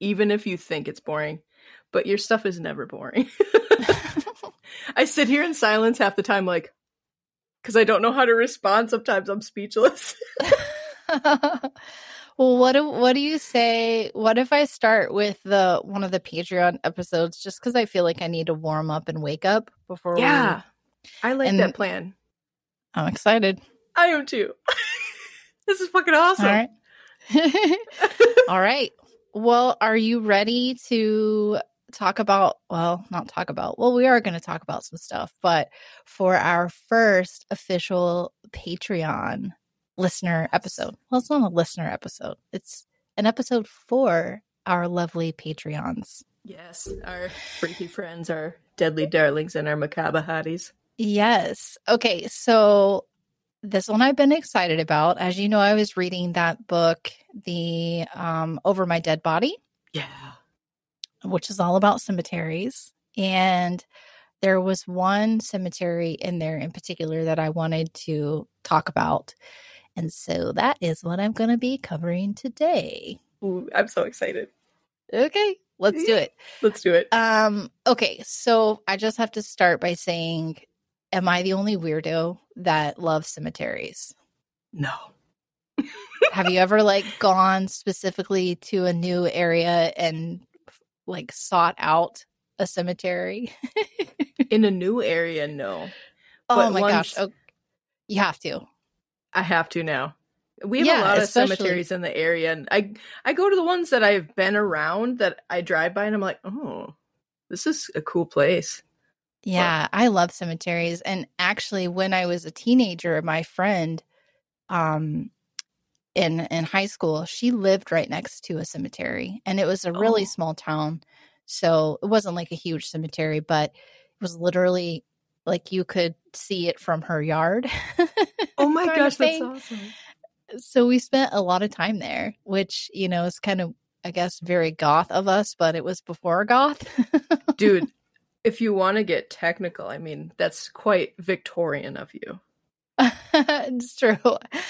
even if you think it's boring. But your stuff is never boring. I sit here in silence half the time, like, because I don't know how to respond. Sometimes I'm speechless. well, what do what do you say? What if I start with the one of the Patreon episodes, just because I feel like I need to warm up and wake up before? yeah, we... I like And- that plan. I'm excited. I am too. this is fucking awesome. All right. All right. Well, are you ready to talk about? Well, not talk about. Well, we are going to talk about some stuff, but for our first official Patreon listener episode. Well, it's not a listener episode. It's an episode for our lovely Patreons. Yes, our freaky friends, our deadly darlings, and our macabre hotties. Yes. Okay. So this one I've been excited about. As you know, I was reading that book, the um, Over My Dead Body. Yeah. which is all about cemeteries. And there was one cemetery in there in particular that I wanted to talk about. And so that is what I'm going to be covering today. Ooh, I'm so excited. Okay, let's do it. Let's do it. Um okay, so I just have to start by saying am I the only weirdo that loves cemeteries? No. have you ever like gone specifically to a new area and like sought out a cemetery? In a new area, no. Oh But my once- gosh. Oh, you have to. I have to now. We have Yeah, a lot of cemeteries in the area, and I I go to the ones that I've been around that I drive by, and I'm like, oh, this is a cool place. Yeah, I love cemeteries. And actually, when I was a teenager, my friend um in in high school, she lived right next to a cemetery. And it was a really Oh. small town. So it wasn't like a huge cemetery, but it was literally like you could see it from her yard. Oh my gosh, that's awesome! so we spent a lot of time there, which, you know, is kind of I guess very goth of us, but it was before goth. Dude, if you want to get technical, I mean, that's quite Victorian of you. it's true.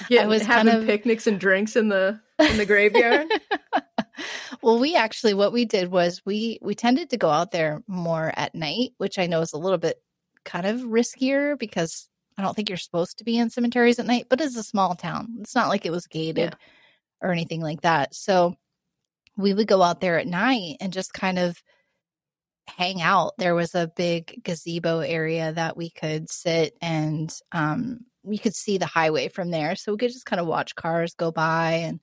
Yeah, was having kind of- picnics and drinks in the in the graveyard. well, we actually what we did was we we tended to go out there more at night, which I know is a little bit kind of riskier because I don't think you're supposed to be in cemeteries at night, but it's a small town. It's not like it was gated or anything like that. So we would go out there at night and just kind of hang out. There was a big gazebo area that we could sit and um we could see the highway from there. So we could just kind of watch cars go by and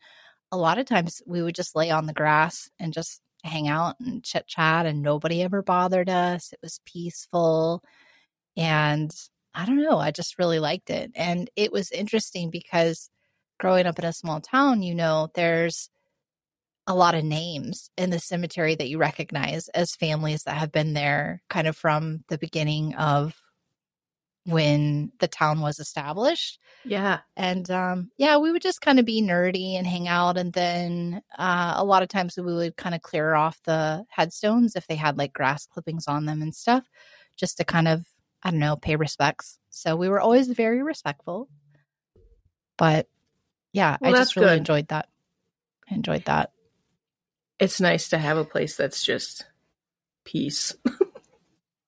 a lot of times we would just lay on the grass and just hang out and chit chat and nobody ever bothered us. It was peaceful. And I don't know, I just really liked it. And it was interesting because growing up in a small town, you know, there's a lot of names in the cemetery that you recognize as families that have been there kind of from the beginning of when the town was established. Yeah, and um yeah we would just kind of be nerdy and hang out and then uh a lot of times we would kind of clear off the headstones if they had like grass clippings on them and stuff just to kind of i don't know pay respects. So we were always very respectful. But yeah Well, i just really good. enjoyed that. I enjoyed that it's nice to have a place that's just peace.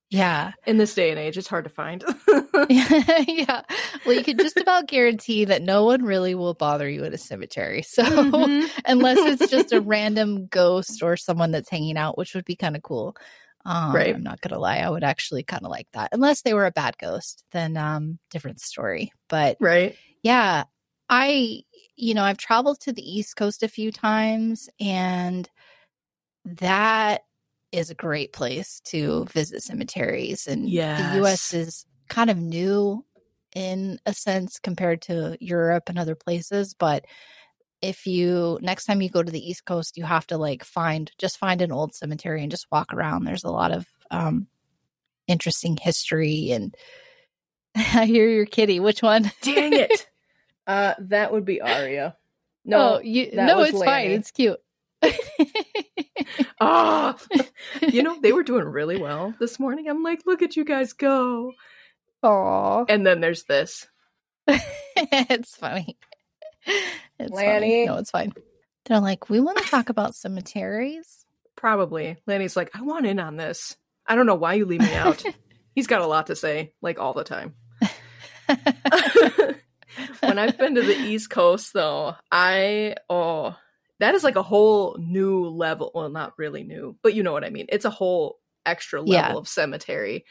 yeah In this day and age, it's hard to find. yeah well you could just about guarantee that no one really will bother you at a cemetery so Mhm. unless it's just a random ghost or someone that's hanging out, which would be kind of cool. Um, Right. I'm not gonna lie, I would actually kind of like that. Unless they were a bad ghost, then um, different story. But right? yeah, I you know I've traveled to the East Coast a few times, and that is a great place to visit cemeteries. And the U.S. Is kind of new in a sense compared to Europe and other places, but if you next time you go to the east coast you have to like find just find an old cemetery and just walk around there's a lot of um interesting history and i hear your kitty which one Dang it! Uh, that would be Aria. No, oh, you no it's fine it's cute Ah, you know they were doing really well this morning. I'm like, look at you guys go. Aw. And then there's this. it's funny it's funny. Lanny. no it's fine they're like we want to talk about cemeteries Probably. Lanny's like, I want in on this. I don't know why you leave me out. He's got a lot to say, like all the time. when I've been to the East Coast, though, I oh, that is like a whole new level. Well, not really new, but you know what I mean. It's a whole extra level Yeah. of cemetery.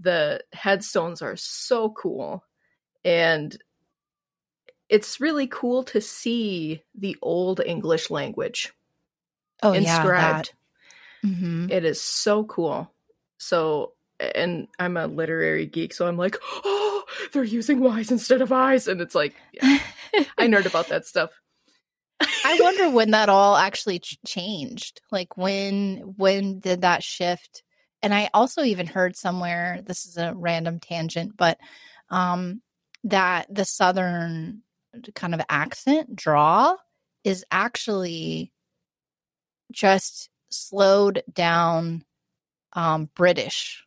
The headstones are so cool, and it's really cool to see the old English language oh yeah, inscribed. that. Mhm. It is so cool. So, and I'm a literary geek, so I'm like, oh, they're using Y's instead of I's. And it's like, yeah, I nerd about that stuff. I wonder when that all actually ch- changed. Like when when did that shift? And I also even heard somewhere this is a random tangent, but um that the southern kind of accent draw is actually just slowed down um British.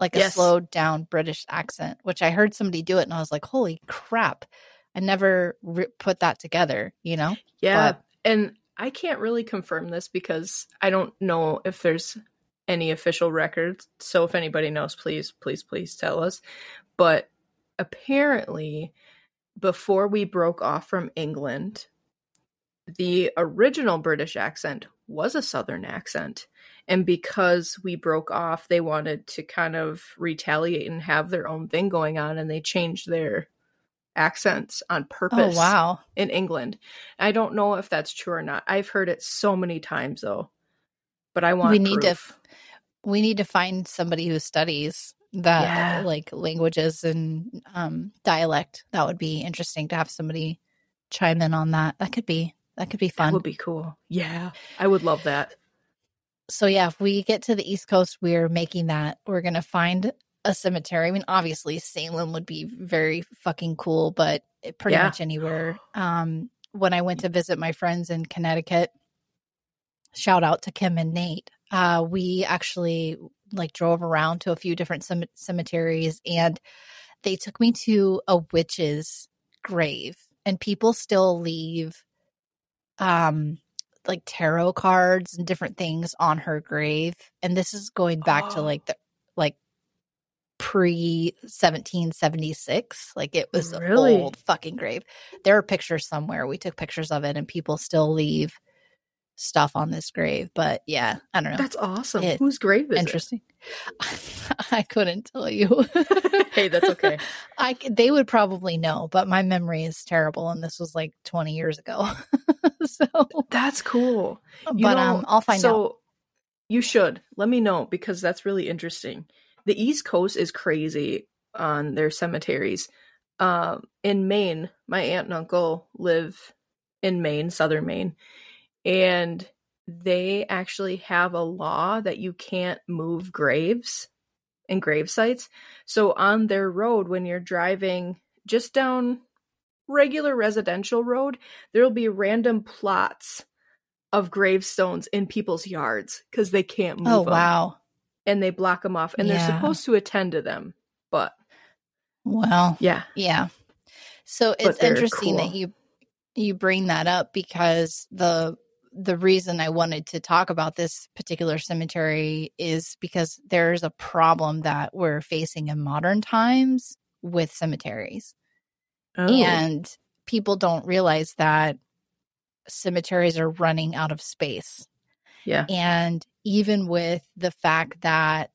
Like a Yes. slowed down British accent, which I heard somebody do it and I was like, "Holy crap." I never re- put that together, you know? Yeah. But- and I can't really confirm this because I don't know if there's any official records. So if anybody knows, please, please, please tell us. But apparently, before we broke off from England, the original British accent was a Southern accent. And because we broke off, they wanted to kind of retaliate and have their own thing going on, and they changed their accents on purpose Oh wow. in England. I don't know if that's true or not. I've heard it so many times though. But I want We need to we need to find somebody who studies that Yeah. like languages and um dialect that would be interesting to have somebody chime in on that that could be that could be fun. That would be cool. Yeah. I would love that. so yeah if we get to the east coast we're making that we're gonna find a cemetery i mean obviously salem would be very fucking cool but pretty Yeah. much anywhere um when i went to visit my friends in connecticut shout out to kim and nate uh we actually like drove around to a few different cem- cemeteries and they took me to a witch's grave and people still leave um like tarot cards and different things on her grave and this is going back to Oh. like the pre 1776 like it was Really? an old fucking grave there are pictures somewhere we took pictures of it and people still leave stuff on this grave but yeah i don't know That's awesome. It- Whose grave is interesting i couldn't tell you hey, that's okay. I they would probably know, but my memory is terrible, and this was like 20 years ago. so, That's cool. but know, um, I'll find so out. you should let me know because that's really interesting. The East Coast is crazy on their cemeteries. Um, in Maine, my aunt and uncle live in Maine, southern Maine, and they actually have a law that you can't move graves and grave sites. So on their road, when you're driving just down regular residential road, there'll be random plots of gravestones in people's yards because they can't move Oh 'em, wow! And they block them off and they're supposed to attend to them but Well, yeah yeah. So it's interesting that you you bring that up because the the reason I wanted to talk about this particular cemetery is because there's a problem that we're facing in modern times with cemeteries. oh. and people don't realize that cemeteries are running out of space yeah and even with the fact that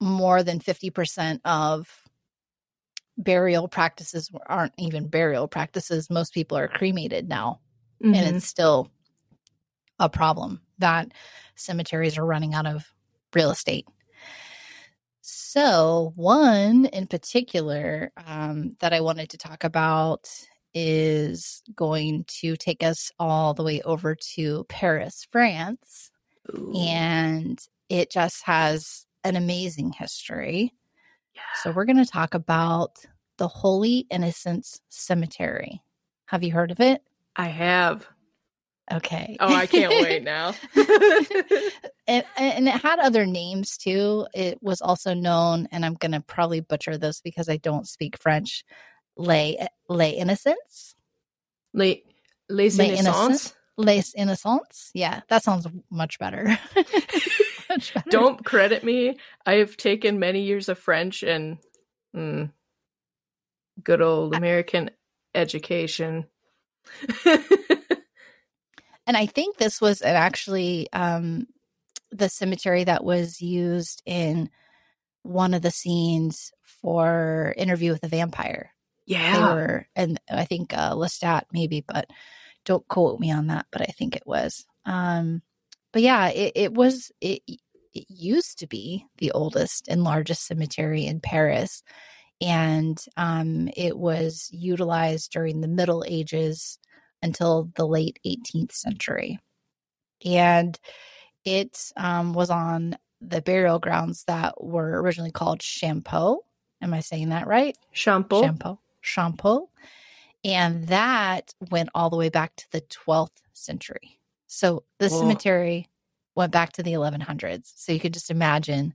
more than 50% of burial practices aren't even burial practices most people are cremated now Mhm. and it's still a problem that cemeteries are running out of real estate. So, one in particular um, that I wanted to talk about is going to take us all the way over to Paris, France, Ooh. and it just has an amazing history. yeah. So, we're going to talk about the Holy Innocents Cemetery. Have you heard of it? i have Okay. oh i can't wait now and, and it had other names too. It was also known, and I'm going to probably butcher this because I don't speak French. Les Les Innocents, les les Les innocents Les Innocents. Yeah, that sounds much better. much better. Don't credit me. I have taken many years of French and mm, good old American education. and I think this was actually um, the cemetery that was used in one of the scenes for Interview with the Vampire. Yeah. They were, and I think uh, Lestat maybe, but don't quote me on that, but I think it was. Um, but yeah, it, it was, it, it used to be the oldest and largest cemetery in Paris. And um, it was utilized during the Middle Ages until the late 18th century. And it um, was on the burial grounds that were originally called Champeaux. Am I saying that right? Champeaux. Champeaux. Champeaux. And that went all the way back to the 12th century. So the Whoa. cemetery went back to the 1100s. So you could just imagine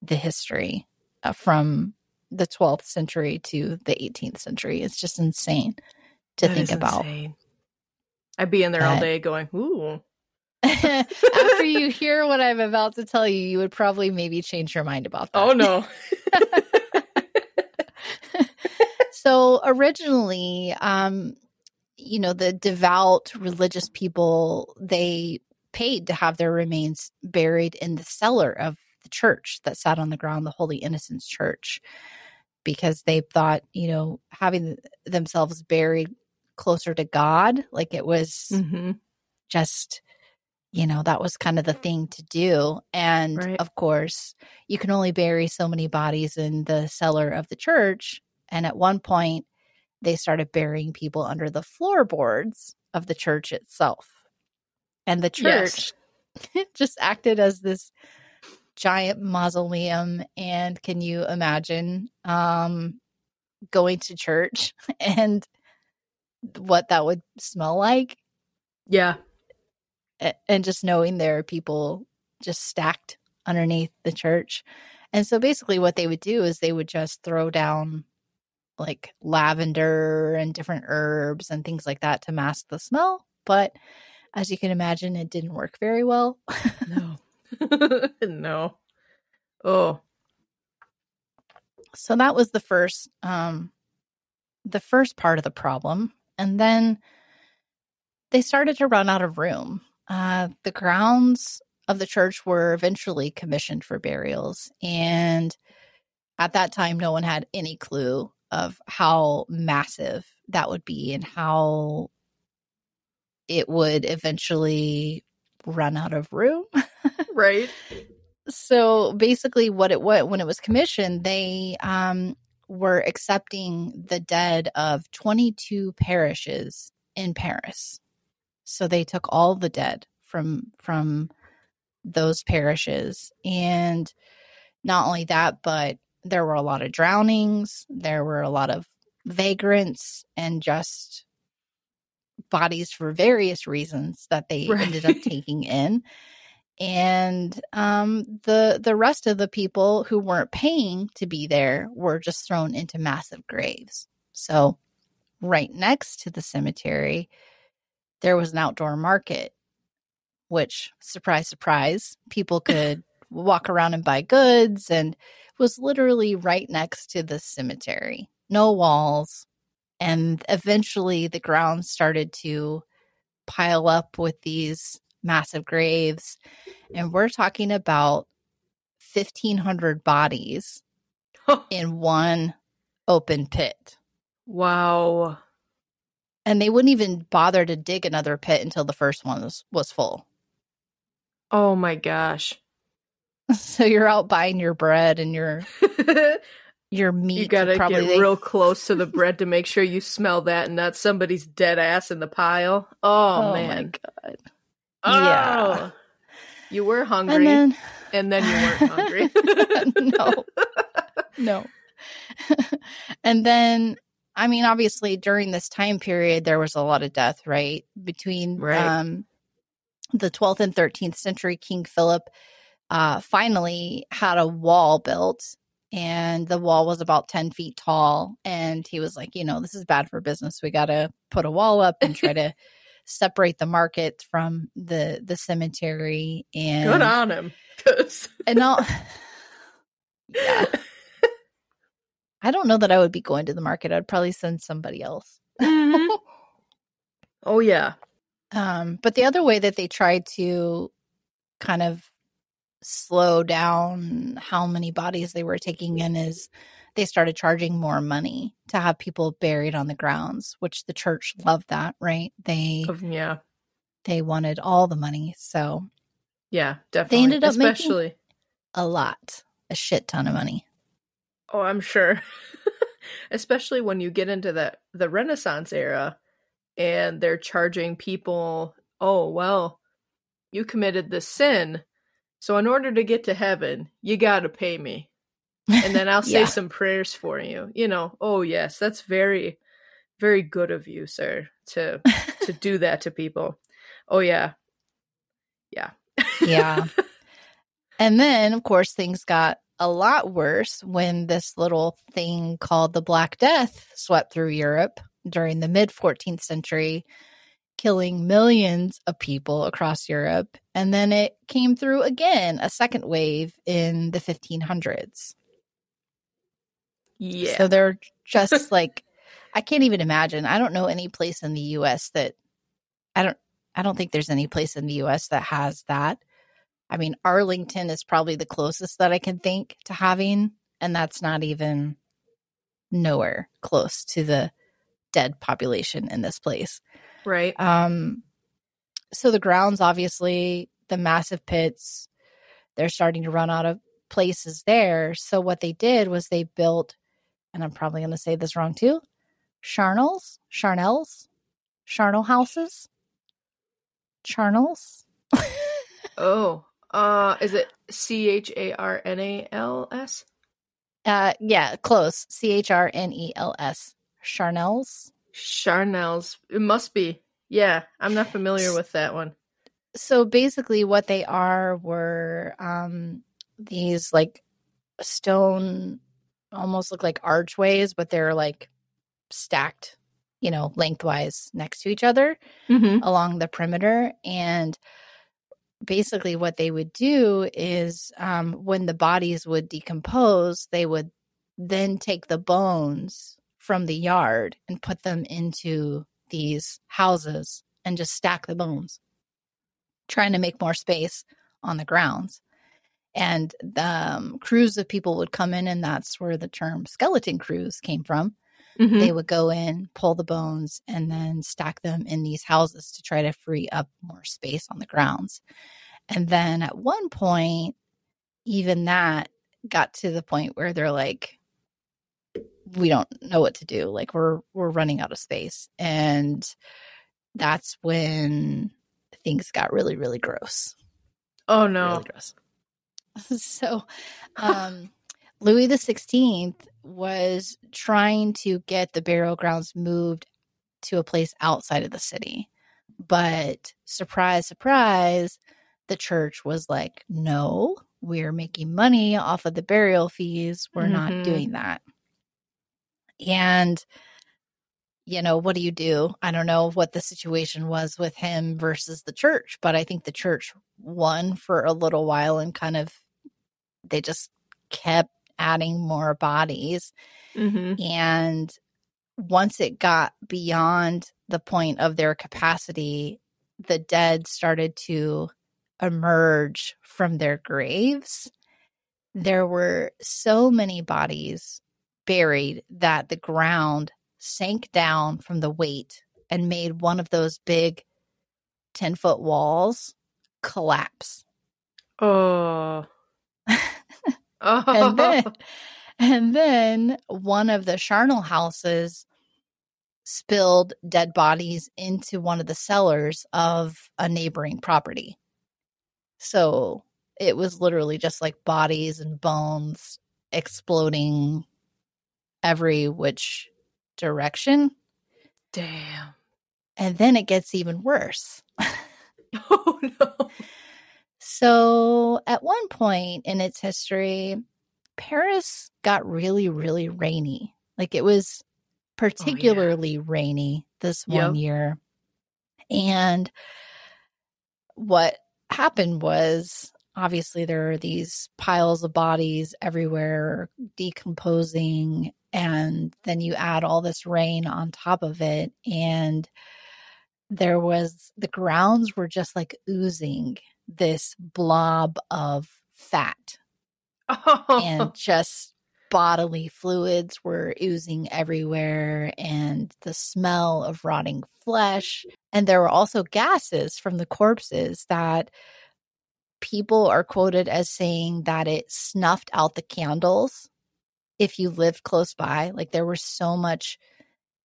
the history uh, from the 12th century to the 18th century. It's just insane to that think about. Insane. I'd be in there but, all day going, ooh. After you hear what I'm about to tell you, you would probably maybe change your mind about that. Oh, no. so originally, um, you know, the devout religious people, they paid to have their remains buried in the cellar of the church that sat on the ground, the Holy Innocents Church, because they thought, you know, having themselves buried closer to God, like it was mm-hmm. just, you know, that was kind of the thing to do. And right. of course, you can only bury so many bodies in the cellar of the church. And at one point, they started burying people under the floorboards of the church itself. And the church yes. just acted as this giant mausoleum. And can you imagine um, going to church and what that would smell like? Yeah. And just knowing there are people just stacked underneath the church. And so basically, what they would do is they would just throw down like lavender and different herbs and things like that to mask the smell. But as you can imagine, it didn't work very well. no. no. Oh. So that was the first um the first part of the problem. And then they started to run out of room. Uh the grounds of the church were eventually commissioned for burials and at that time no one had any clue of how massive that would be and how it would eventually run out of room. right. So basically, what it what when it was commissioned, they um, were accepting the dead of 22 parishes in Paris. So they took all the dead from from those parishes, and not only that, but there were a lot of drownings. There were a lot of vagrants and just bodies for various reasons that they right. ended up taking in and um, the the rest of the people who weren't paying to be there were just thrown into massive graves so right next to the cemetery there was an outdoor market which surprise surprise people could walk around and buy goods and was literally right next to the cemetery no walls and eventually the ground started to pile up with these massive graves. And we're talking about 1,500 bodies in one open pit. Wow. And they wouldn't even bother to dig another pit until the first one was, was full. Oh my gosh. So you're out buying your bread and your your meat. You gotta get they... real close to the bread to make sure you smell that and not somebody's dead ass in the pile. Oh, oh man, god. Oh, yeah, you were hungry, and then, and then you weren't hungry. no, no. and then, I mean, obviously, during this time period, there was a lot of death, right? Between right. Um, the 12th and 13th century, King Philip uh, finally had a wall built and the wall was about 10 feet tall and he was like you know this is bad for business we got to put a wall up and try to separate the market from the the cemetery and Good on him. and all yeah i don't know that i would be going to the market i'd probably send somebody else oh yeah. um but the other way that they tried to kind of slow down how many bodies they were taking in is they started charging more money to have people buried on the grounds which the church loved that right they Yeah. they wanted all the money so Yeah, definitely. They ended up making- Especially a lot a shit ton of money Oh, I'm sure. Especially when you get into the the Renaissance era and they're charging people, "Oh, well, you committed this sin, so in order to get to heaven, you got to pay me." And then I'll say Yeah. some prayers for you. You know, oh yes, that's very very good of you, sir, to to do that to people. Oh yeah. Yeah. yeah. And then, of course, things got a lot worse when this little thing called the Black Death swept through Europe during the mid 14th century, killing millions of people across Europe. And then it came through again, a second wave in the 1500s. Yeah. So they're just like, I can't even imagine. I don't know any place in the US that I don't I don't think there's any place in the US that has that. I mean, Arlington is probably the closest that I can think to having, and that's not even nowhere close to the dead population in this place. right. Um, so the grounds, obviously, the massive pits, they're starting to run out of places there. So what they did was they built, and I'm probably going to say this wrong too, charnels, charnels, charnel houses, charnels. Oh. Uh is it C H A R N A L S? Uh, yeah, close. C H R N E L S. Charnels. Charnels. It must be. Yeah, I'm not familiar with that one. so basically what they are were um these like stone almost look like archways but they're like stacked you know lengthwise next to each other Mm-hmm. along the perimeter and basically what they would do is um when the bodies would decompose they would then take the bones from the yard and put them into these houses and just stack the bones trying to make more space on the grounds. And the um, crews of people would come in, and that's where the term skeleton crews came from. Mm-hmm. They would go in, pull the bones, and then stack them in these houses to try to free up more space on the grounds. And then at one point, even that got to the point where they're like, we don't know what to do. Like we're we're running out of space. And that's when things got really, really gross. Oh no. Really gross. so um Louis the Sixteenth was trying to get the burial grounds moved to a place outside of the city. But surprise, surprise, the church was like, no, we're making money off of the burial fees. We're Mhm. not doing that. And, you know, what do you do? I don't know what the situation was with him versus the church, but I think the church won for a little while and kind of, they just kept adding more bodies. Mm-hmm. And once it got beyond the point of their capacity, the dead started to emerge from their graves. There were so many bodies buried that the ground sank down from the weight and made one of those big 10 foot walls collapse. Oh. oh. and then and then one of the charnel houses spilled dead bodies into one of the cellars of a neighboring property so it was literally just like bodies and bones exploding every which direction Damn. and then it gets even worse Oh no. So, at one point in its history, Paris got really, really rainy. Like it was oh, particularly rainy this one year. And what happened was obviously there are these piles of bodies everywhere decomposing and then you add all this rain on top of it and there was the grounds were just like oozing this blob of fat Oh, and just bodily fluids were oozing everywhere and the smell of rotting flesh and there were also gases from the corpses that people are quoted as saying that it snuffed out the candles if you lived close by like there was so much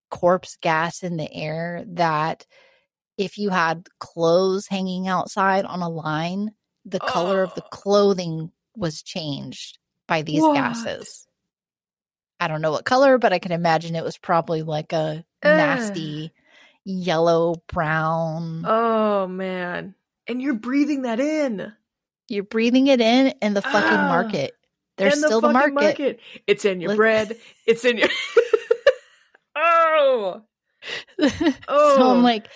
corpse gas in the air that if you had clothes hanging outside on a line the color of the Oh. clothing was changed by these What? gases i don't know what color but i can imagine it was probably like a nasty yellow brown oh man. And you're breathing that in. you're breathing it in in the fucking Ah. market there's in still the, fucking market, It's in your Look- bread. It's in your Oh. oh. so Oh. i'm like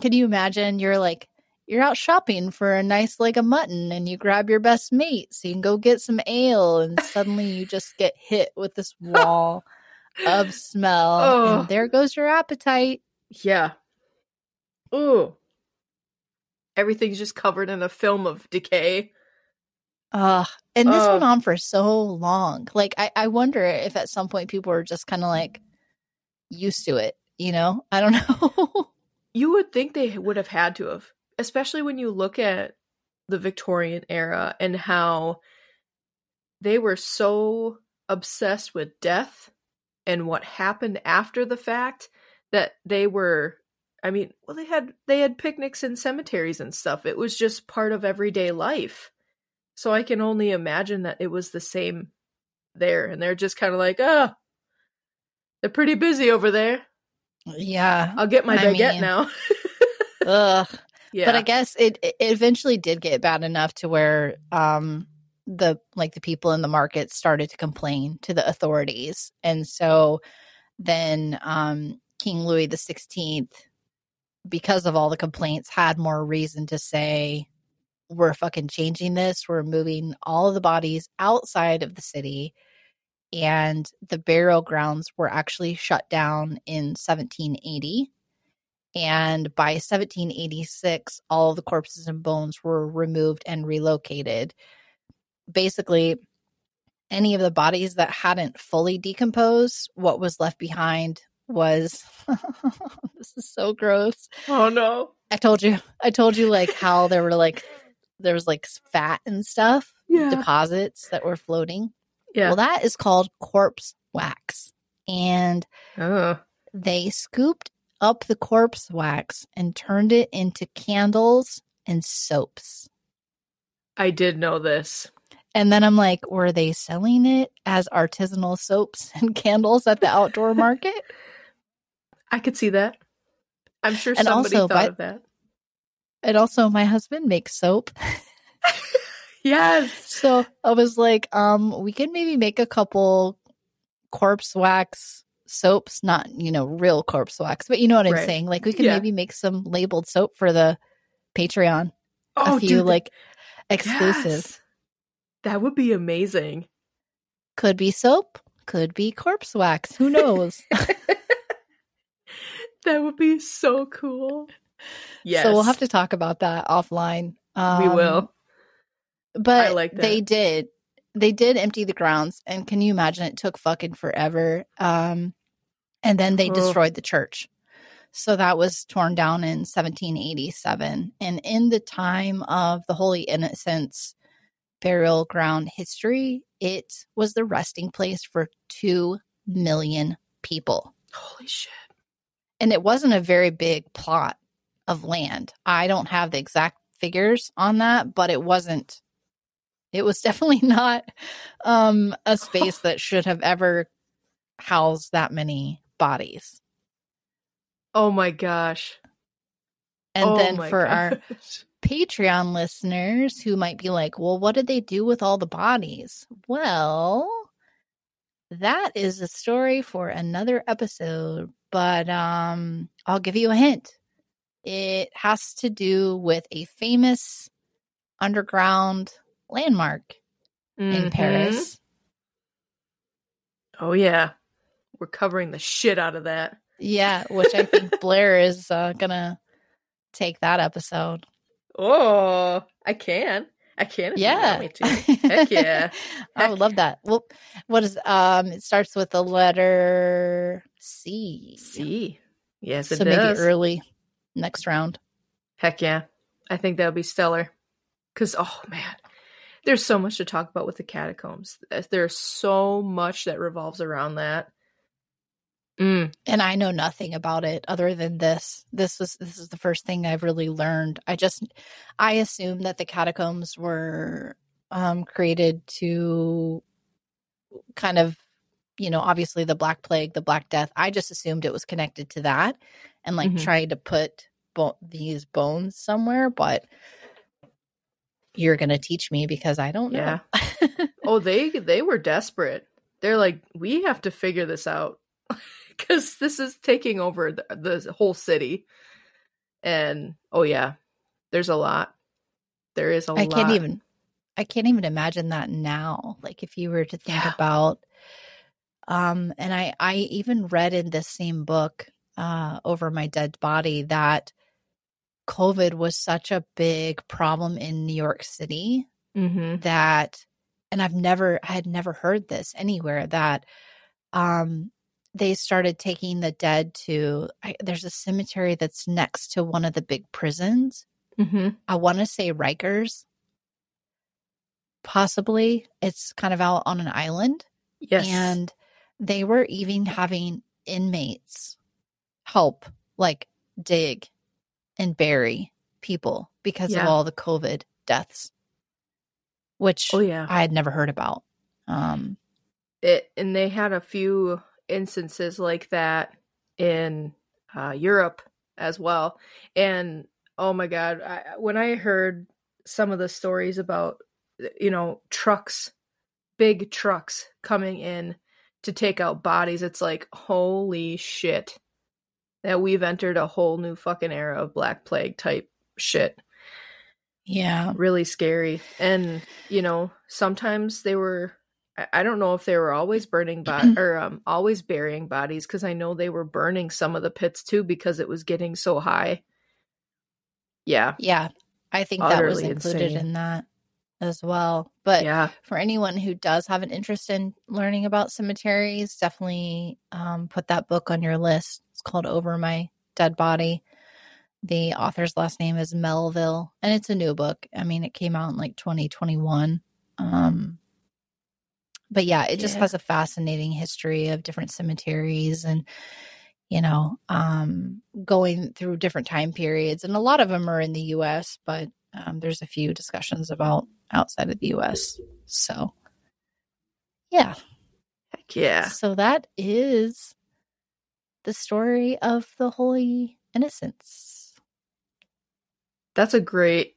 can you imagine you're like you're out shopping for a nice leg of mutton and you grab your best mate so you can go get some ale and suddenly you just get hit with this oh. wall of smell Oh. and there goes your appetite Yeah. Ooh. Everything's just covered in a film of decay. Ugh. And this went on for so long. Like I, I wonder if at some point people were just kind of like used to it, you know? I don't know. You would think they would have had to have, especially when you look at the Victorian era and how they were so obsessed with death and what happened after the fact that they were I mean, well they had they had picnics in cemeteries and stuff. It was just part of everyday life. So I can only imagine that it was the same there and they're just kind of like, "Ah, they're pretty busy over there. yeah. I'll get my I baguette mean, now." Ugh. yeah. But I guess it, it eventually did get bad enough to where um the like the people in the market started to complain to the authorities. And so then um King Louis the Sixteenth, because of all the complaints, had more reason to say we're fucking changing this. We're moving all of the bodies outside of the city. And the burial grounds were actually shut down in 1780. And by 1786, all the corpses and bones were removed and relocated. Basically, any of the bodies that hadn't fully decomposed, what was left behind was this is so gross. oh no. I told you, I told you like how there were like there was like fat and stuff Yeah. deposits that were floating. Yeah. Well, that is called corpse wax. And oh. they scooped up the corpse wax and turned it into candles and soaps. I did know this. And then I'm like, were they selling it as artisanal soaps and candles at the outdoor market? I could see that. I'm sure And somebody also, thought by- of that. And also, my husband makes soap. Yes. So I was like, um, we can maybe make a couple corpse wax soaps, not, you know, real corpse wax, but you know what I'm Right. saying? Like we could Yeah. maybe make some labeled soap for the Patreon. Oh, a few dude, like exclusive. yes. That would be amazing. Could be soap, could be corpse wax. Who knows? That would be so cool. Yes. So we'll have to talk about that offline. We Um, will. But like they did. They did empty the grounds, and can you imagine? It took fucking forever. Um, and then they Oh. destroyed the church. So that was torn down in 1787. And in the time of the Holy Innocents burial ground history, it was the resting place for 2 million people. Holy shit. And it wasn't a very big plot of land. I don't have the exact figures on that, but it wasn't it was definitely not um a space that should have ever housed that many bodies. Oh my gosh. And Oh then for our. Patreon listeners who might be like, well, what did they do with all the bodies? Well, that is a story for another episode, but um I'll give you a hint. It has to do with a famous underground landmark in Mhm. Paris. Oh yeah, we're covering the shit out of that. Yeah, which I think Blair is uh, gonna take that episode. Oh, I can. I can. If You Yeah. want me to. Heck yeah. I would love that. Well, what is um? It starts with the letter C. C. Yes, it so does. maybe early next round. Heck yeah. I think that would be stellar. Because, oh man, there's so much to talk about with the catacombs. There's so much that revolves around that. Mm, And I know nothing about it other than this. This was this is the first thing I've really learned. I just I assumed that the catacombs were um created to kind of you know, obviously the Black Plague, the Black Death. I just assumed it was connected to that and like Mhm. tried to put bo- these bones somewhere, but you're going to teach me because I don't know. oh, they they were desperate. They're like, we have to figure this out because this is taking over the, the whole city. And oh yeah, there's a lot. There is a I lot. can't even I can't even imagine that now. Like if you were to think Yeah. about um and I I even read in this same book uh over my dead body that COVID was such a big problem in New York City hmm that and I've never I had never heard this anywhere that um they started taking the dead to I, there's a cemetery that's next to one of the big prisons hmm I want to say Rikers. Possibly. It's kind of out on an island. Yes. And they were even having inmates help, like dig and bury people because Yeah. of all the COVID deaths, which oh yeah. I had never heard about. Um, it and they had a few instances like that in uh, Europe as well. And oh my god, I, when I heard some of the stories about you know trucks, big trucks coming in to take out bodies, it's like holy shit that we've entered a whole new fucking era of Black Plague type shit yeah. really scary and you know sometimes they were I- don't know if they were always burning bo- or um always burying bodies because i know they were burning some of the pits too because it was getting so high yeah Yeah. I think that was included insane. in that as well. But yeah for anyone who does have an interest in learning about cemeteries, definitely um, put that book on your list. It's called Over My Dead Body. The author's last name is Melville, and it's a new book. I mean, it came out in like 2021. Um, but yeah, it just Yeah. has a fascinating history of different cemeteries and, you know, um, going through different time periods. And a lot of them are in the US, but um, there's a few discussions about outside of the US. So, yeah. heck yeah So that is the story of the Holy Innocents. that's a great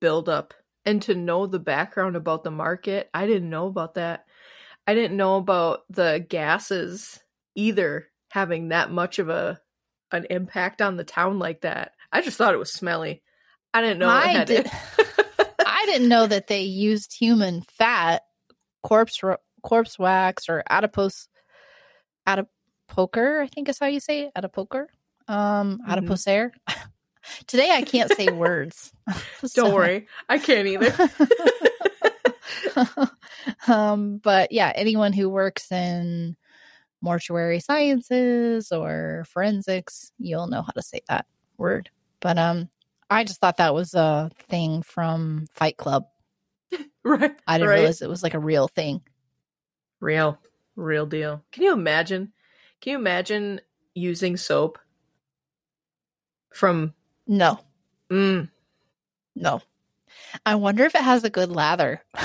build up and to know the background about the market i didn't know about that i didn't know about the gases either having that much of a an impact on the town like that i just thought it was smelly i didn't know I did, I didn't know that they used human fat, corpse ro- corpse wax, or adipose adipoker. I think is how you say it, adipoker. Um, Mhm. adipocere. Today I can't say words. don't So- worry i can't either um, but yeah, anyone who works in mortuary sciences or forensics, you'll know how to say that word. But um, I just thought that was a thing from Fight Club. right I didn't right? realize it was like a real thing. real real deal can you imagine can you imagine using soap from No, mm, no. I wonder if it has a good lather.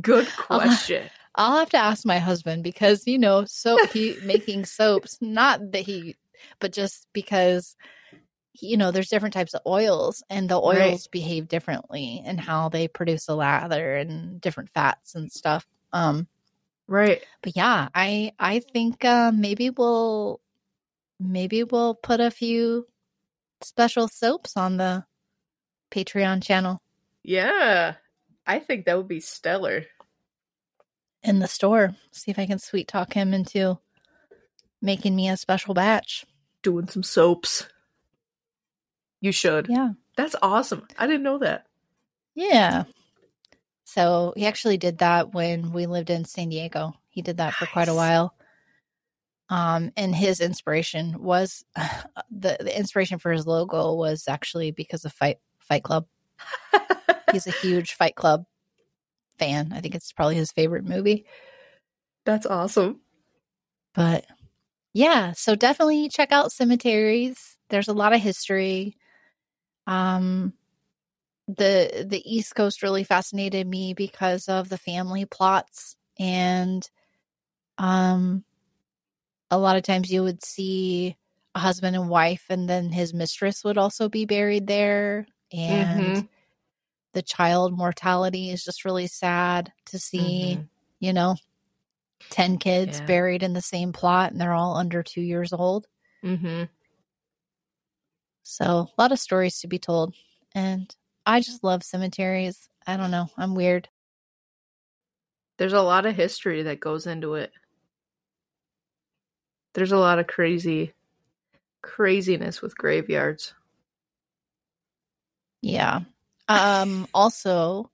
good question I'll have to ask my husband because you know, so he making soaps, not that he, but just because you know, there's different types of oils and the oils Right. behave differently and how they produce a lather and different fats and stuff. Um, Right. But yeah, I I think uh, maybe we'll maybe we'll put a few special soaps on the Patreon channel Yeah. I think that would be stellar. in the store. See if I can sweet talk him into making me a special batch. Doing some soaps. You should. Yeah. That's awesome. I didn't know that. Yeah. So he actually did that when we lived in San Diego. He did that for quite a while. Um, and his inspiration was the the inspiration for his logo was actually because of Fight Fight Club. He's a huge Fight Club fan. I think it's probably his favorite movie. That's awesome. But yeah, so definitely check out cemeteries. There's a lot of history. Um the the East Coast really fascinated me because of the family plots and um a lot of times you would see a husband and wife and then his mistress would also be buried there and Mhm. the child mortality is just really sad to see Mhm. you know 10 kids Yeah. buried in the same plot and they're all under 2 years old Mhm. so a lot of stories to be told and i just love cemeteries i don't know i'm weird There's a lot of history that goes into it. There's a lot of crazy craziness with graveyards. yeah um also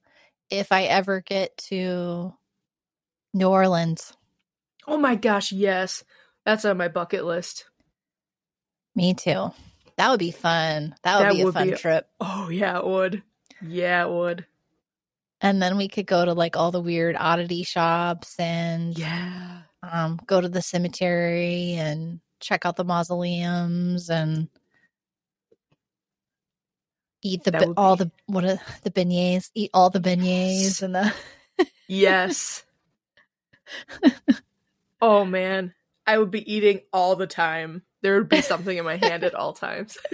if i ever get to new orleans Oh my gosh, yes. That's on my bucket list. me too that would be fun that would That be a would fun be- trip Oh yeah, it would. Yeah, it would. and then we could go to like all the weird oddity shops and Yeah. um, go to the cemetery and check out the mausoleums and eat the all be- the what are the beignets eat all the beignets and the Yes. oh man, I would be eating all the time. There would be something in my hand at all times.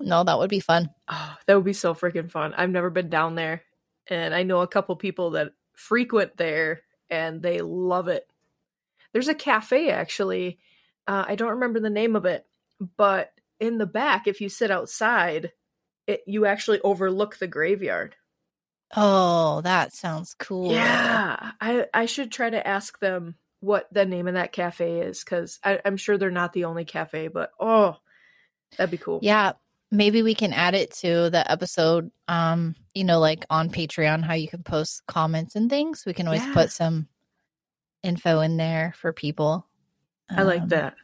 no that would be fun Oh, that would be so freaking fun. I've never been down there, and I know a couple people that frequent there, and they love it. There's a cafe actually. Uh, I don't remember the name of it, but in the back, if you sit outside, it you actually overlook the graveyard. Oh that sounds cool Yeah, I I should try to ask them what the name of that cafe is because I'm sure they're not the only cafe, but oh, that'd be cool. yeah maybe we can add it to the episode um you know like on patreon how you can post comments and things we can always Yeah. put some info in there for people I like Um, that.